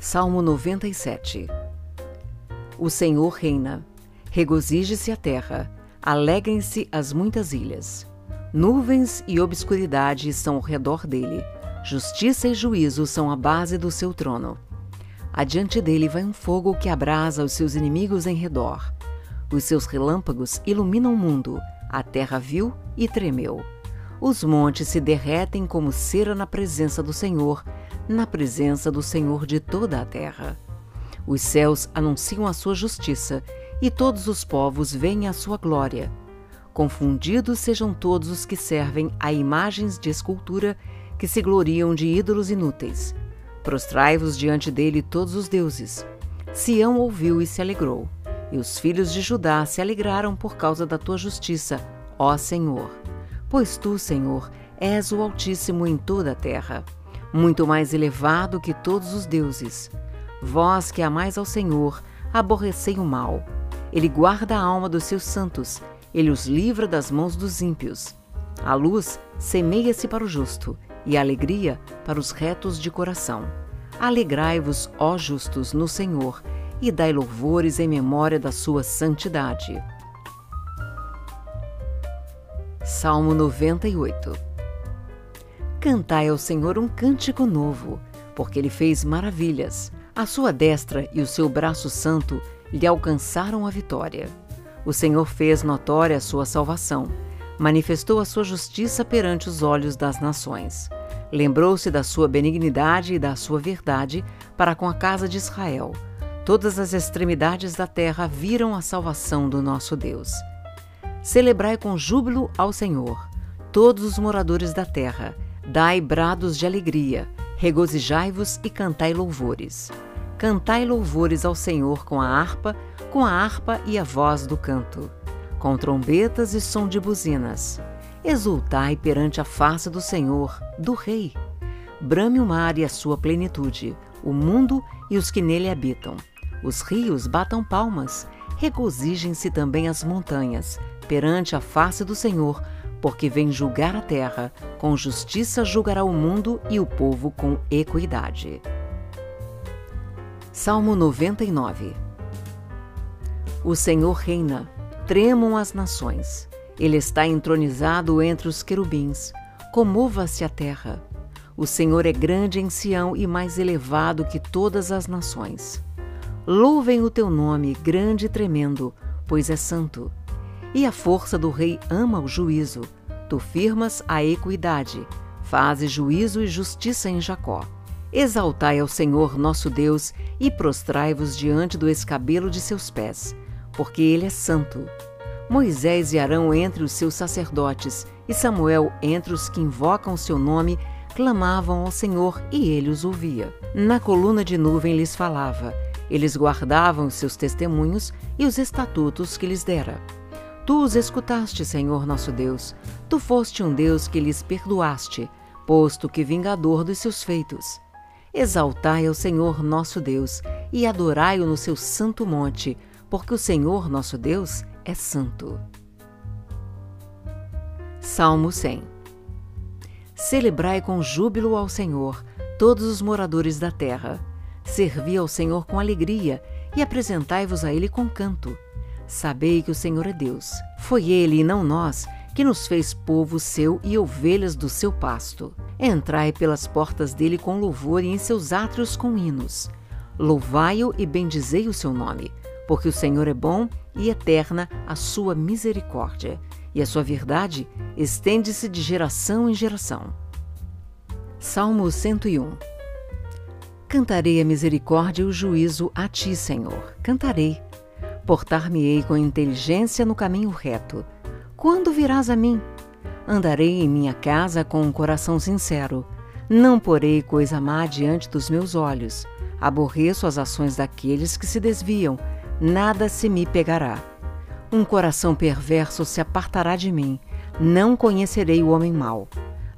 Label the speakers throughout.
Speaker 1: Salmo 97 O Senhor reina. Regozije-se a terra, alegrem-se as muitas ilhas. Nuvens e obscuridade estão ao redor dele. Justiça e juízo são a base do seu trono. Adiante dele vai um fogo que abrasa os seus inimigos em redor. Os seus relâmpagos iluminam o mundo. A terra viu e tremeu. Os montes se derretem como cera na presença do Senhor, na presença do Senhor de toda a terra. Os céus anunciam a sua justiça e todos os povos veem a sua glória. Confundidos sejam todos os que servem a imagens de escultura que se gloriam de ídolos inúteis. Prostrai-vos diante dele todos os deuses. Sião ouviu e se alegrou, e os filhos de Judá se alegraram por causa da tua justiça, ó Senhor. Pois tu, Senhor, és o Altíssimo em toda a terra, muito mais elevado que todos os deuses. Vós que amais ao Senhor, aborrecei o mal. Ele guarda a alma dos seus santos, ele os livra das mãos dos ímpios. A luz semeia-se para o justo, e a alegria para os retos de coração. Alegrai-vos, ó justos, no Senhor, e dai louvores em memória da sua santidade. Salmo 98 Cantai ao Senhor um cântico novo, porque ele fez maravilhas. A sua destra e o seu braço santo lhe alcançaram a vitória. O Senhor fez notória a sua salvação, manifestou a sua justiça perante os olhos das nações. Lembrou-se da sua benignidade e da sua verdade para com a casa de Israel. Todas as extremidades da terra viram a salvação do nosso Deus. Celebrai com júbilo ao Senhor, todos os moradores da terra, dai brados de alegria, regozijai-vos e cantai louvores. Cantai louvores ao Senhor com a harpa, com a harpa e a voz do canto, com trombetas e som de buzinas Exultai perante a face do Senhor, do Rei. Brame o mar e a sua plenitude, o mundo e os que nele habitam. Os rios batam palmas, regozijem-se também as montanhas, perante a face do Senhor, porque vem julgar a terra, com justiça julgará o mundo e o povo com equidade. Salmo 99 O Senhor reina, tremam as nações. Ele está entronizado entre os querubins. Comova-se a terra. O Senhor é grande em Sião e mais elevado que todas as nações. Louvem o teu nome, grande e tremendo, pois é santo. E a força do rei ama o juízo. Tu firmas a equidade, fazes juízo e justiça em Jacó. Exaltai ao Senhor nosso Deus e prostrai-vos diante do escabelo de seus pés, porque ele é santo. Moisés e Arão entre os seus sacerdotes, e Samuel entre os que invocam o seu nome, clamavam ao Senhor e ele os ouvia. Na coluna de nuvem lhes falava, eles guardavam os seus testemunhos e os estatutos que lhes dera. Tu os escutaste, Senhor nosso Deus. Tu foste um Deus que lhes perdoaste, posto que vingador dos seus feitos. Exaltai ao Senhor nosso Deus e adorai-o no seu santo monte, porque o Senhor nosso Deus é santo. Salmo 100 Celebrai com júbilo ao Senhor, todos os moradores da terra. Servi ao Senhor com alegria e apresentai-vos a Ele com canto. Sabei que o Senhor é Deus. Foi Ele e não nós que nos fez povo seu e ovelhas do seu pasto. Entrai pelas portas dele com louvor e em seus átrios com hinos. Louvai-o e bendizei o seu nome porque o Senhor é bom e eterna a sua misericórdia, e a sua verdade estende-se de geração em geração. Salmo 101 Cantarei a misericórdia e o juízo a ti, Senhor. Cantarei. Portar-me-ei com inteligência no caminho reto. Quando virás a mim? Andarei em minha casa com um coração sincero. Não porei coisa má diante dos meus olhos. Aborreço as ações daqueles que se desviam nada se me pegará. Um coração perverso se apartará de mim, não conhecerei o homem mau.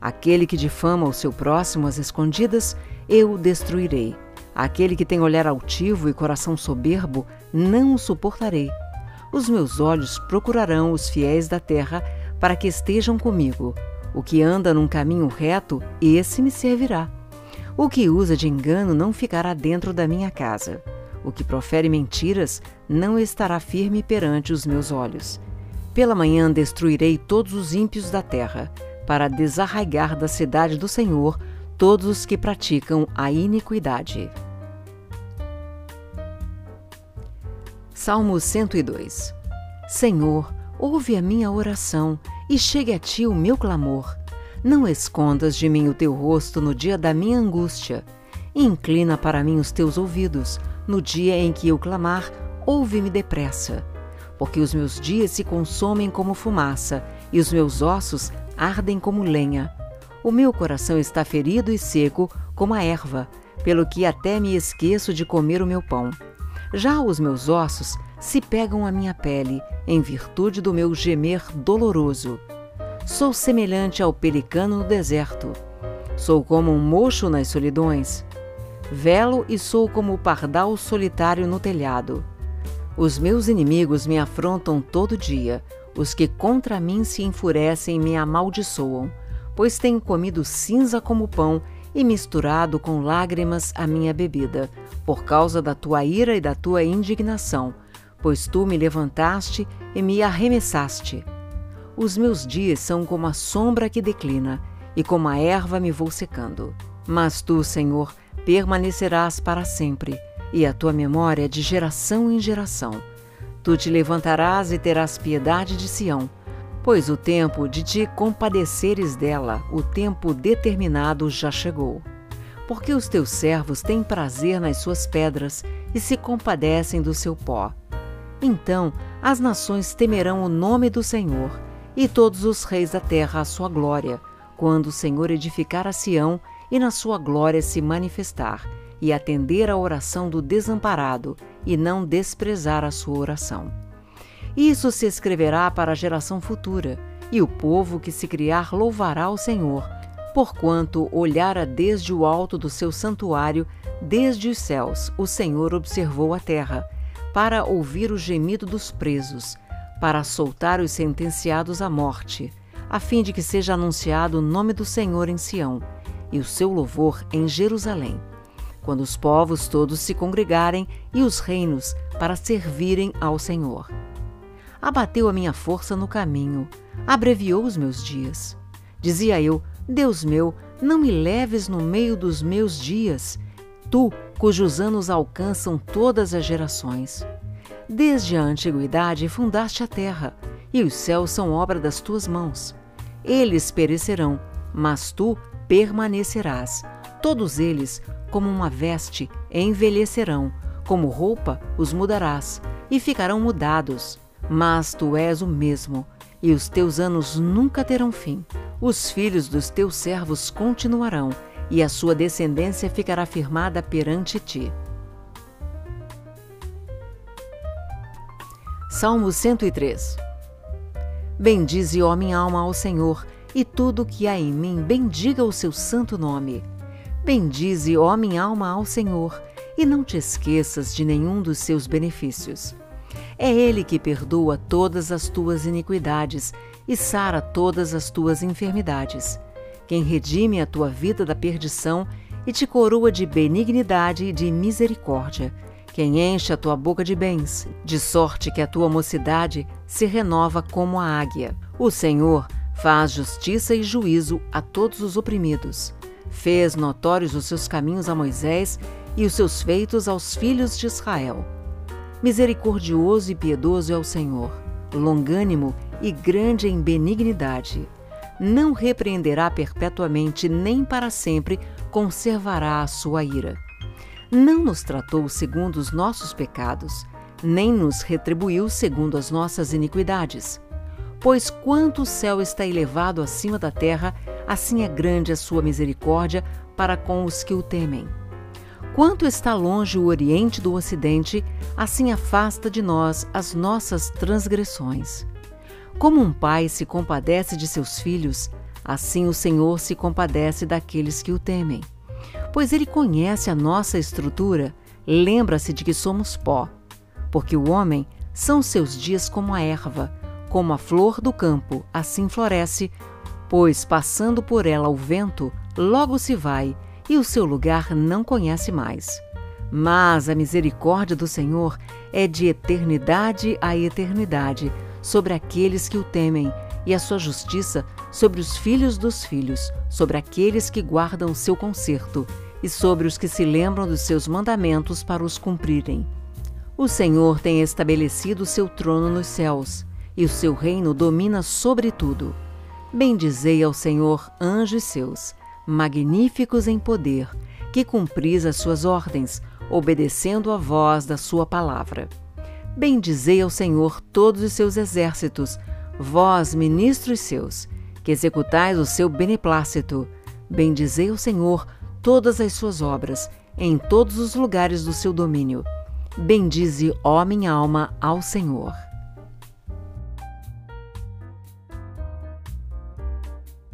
Speaker 1: Aquele que difama o seu próximo às escondidas, eu o destruirei. Aquele que tem olhar altivo e coração soberbo, não o suportarei. Os meus olhos procurarão os fiéis da terra para que estejam comigo. O que anda num caminho reto, esse me servirá. O que usa de engano não ficará dentro da minha casa. O que profere mentiras não estará firme perante os meus olhos. Pela manhã destruirei todos os ímpios da terra, para desarraigar da cidade do Senhor todos os que praticam a iniquidade. Salmo 102 Senhor, ouve a minha oração e chegue a ti o meu clamor. Não escondas de mim o teu rosto no dia da minha angústia. Inclina para mim os teus ouvidos. No dia em que eu clamar, ouve-me depressa. Porque os meus dias se consomem como fumaça e os meus ossos ardem como lenha. O meu coração está ferido e seco como a erva, pelo que até me esqueço de comer o meu pão. Já os meus ossos se pegam à minha pele, em virtude do meu gemer doloroso. Sou semelhante ao pelicano no deserto. Sou como um mocho nas solidões. Velo e sou como o pardal solitário no telhado. Os meus inimigos me afrontam todo dia. Os que contra mim se enfurecem me amaldiçoam, pois tenho comido cinza como pão e misturado com lágrimas a minha bebida, por causa da tua ira e da tua indignação, pois tu me levantaste e me arremessaste. Os meus dias são como a sombra que declina, e como a erva me vou secando. Mas tu, Senhor, permanecerás para sempre, e a tua memória é de geração em geração. Tu te levantarás e terás piedade de Sião, pois o tempo de te compadeceres dela, o tempo determinado já chegou. Porque os teus servos têm prazer nas suas pedras e se compadecem do seu pó. Então as nações temerão o nome do Senhor, e todos os reis da terra a sua glória, quando o Senhor edificar a Sião e na sua glória se manifestar, e atender à oração do desamparado, e não desprezar a sua oração. Isso se escreverá para a geração futura, e o povo que se criar louvará o Senhor, porquanto olhara desde o alto do seu santuário, desde os céus, o Senhor observou a terra, para ouvir o gemido dos presos, para soltar os sentenciados à morte, a fim de que seja anunciado o nome do Senhor em Sião e o seu louvor em Jerusalém quando os povos todos se congregarem e os reinos para servirem ao Senhor. Abateu a minha força no caminho, abreviou os meus dias. Dizia eu: Deus meu, não me leves no meio dos meus dias, tu, cujos anos alcançam todas as gerações. Desde a antiguidade fundaste a terra, e os céus são obra das tuas mãos. Eles perecerão, mas tu permanecerás. Todos eles como uma veste, envelhecerão, como roupa os mudarás, e ficarão mudados. Mas tu és o mesmo, e os teus anos nunca terão fim. Os filhos dos teus servos continuarão, e a sua descendência ficará firmada perante ti. Salmo 103 Bendize, ó minha alma, ao Senhor, e tudo que há em mim bendiga o seu santo nome. Bendize, ó minha alma, ao Senhor, e não te esqueças de nenhum dos seus benefícios. É Ele que perdoa todas as tuas iniquidades e sara todas as tuas enfermidades. Quem redime a tua vida da perdição e te coroa de benignidade e de misericórdia. Quem enche a tua boca de bens, de sorte que a tua mocidade se renova como a águia. O Senhor faz justiça e juízo a todos os oprimidos Fez notórios os seus caminhos a Moisés e os seus feitos aos filhos de Israel. Misericordioso e piedoso é o Senhor, longânimo e grande em benignidade. Não repreenderá perpetuamente, nem para sempre conservará a sua ira. Não nos tratou segundo os nossos pecados, nem nos retribuiu segundo as nossas iniquidades. Pois quanto o céu está elevado acima da terra, assim é grande a sua misericórdia para com os que o temem. Quanto está longe o Oriente do Ocidente, assim afasta de nós as nossas transgressões. Como um pai se compadece de seus filhos, assim o Senhor se compadece daqueles que o temem. Pois ele conhece a nossa estrutura, lembra-se de que somos pó. Porque o homem são seus dias como a erva, como a flor do campo, assim floresce, pois passando por ela o vento, logo se vai, e o seu lugar não conhece mais. Mas a misericórdia do Senhor é de eternidade a eternidade sobre aqueles que o temem, e a sua justiça sobre os filhos dos filhos, sobre aqueles que guardam seu conserto, e sobre os que se lembram dos seus mandamentos para os cumprirem. O Senhor tem estabelecido seu trono nos céus, e o seu reino domina sobre tudo. Bendizei ao Senhor, anjos seus, magníficos em poder, que cumpris as suas ordens, obedecendo a voz da sua palavra. Bendizei ao Senhor todos os seus exércitos, vós, ministros seus, que executais o seu beneplácito. Bendizei ao Senhor todas as suas obras, em todos os lugares do seu domínio. Bendize, ó minha alma, ao Senhor.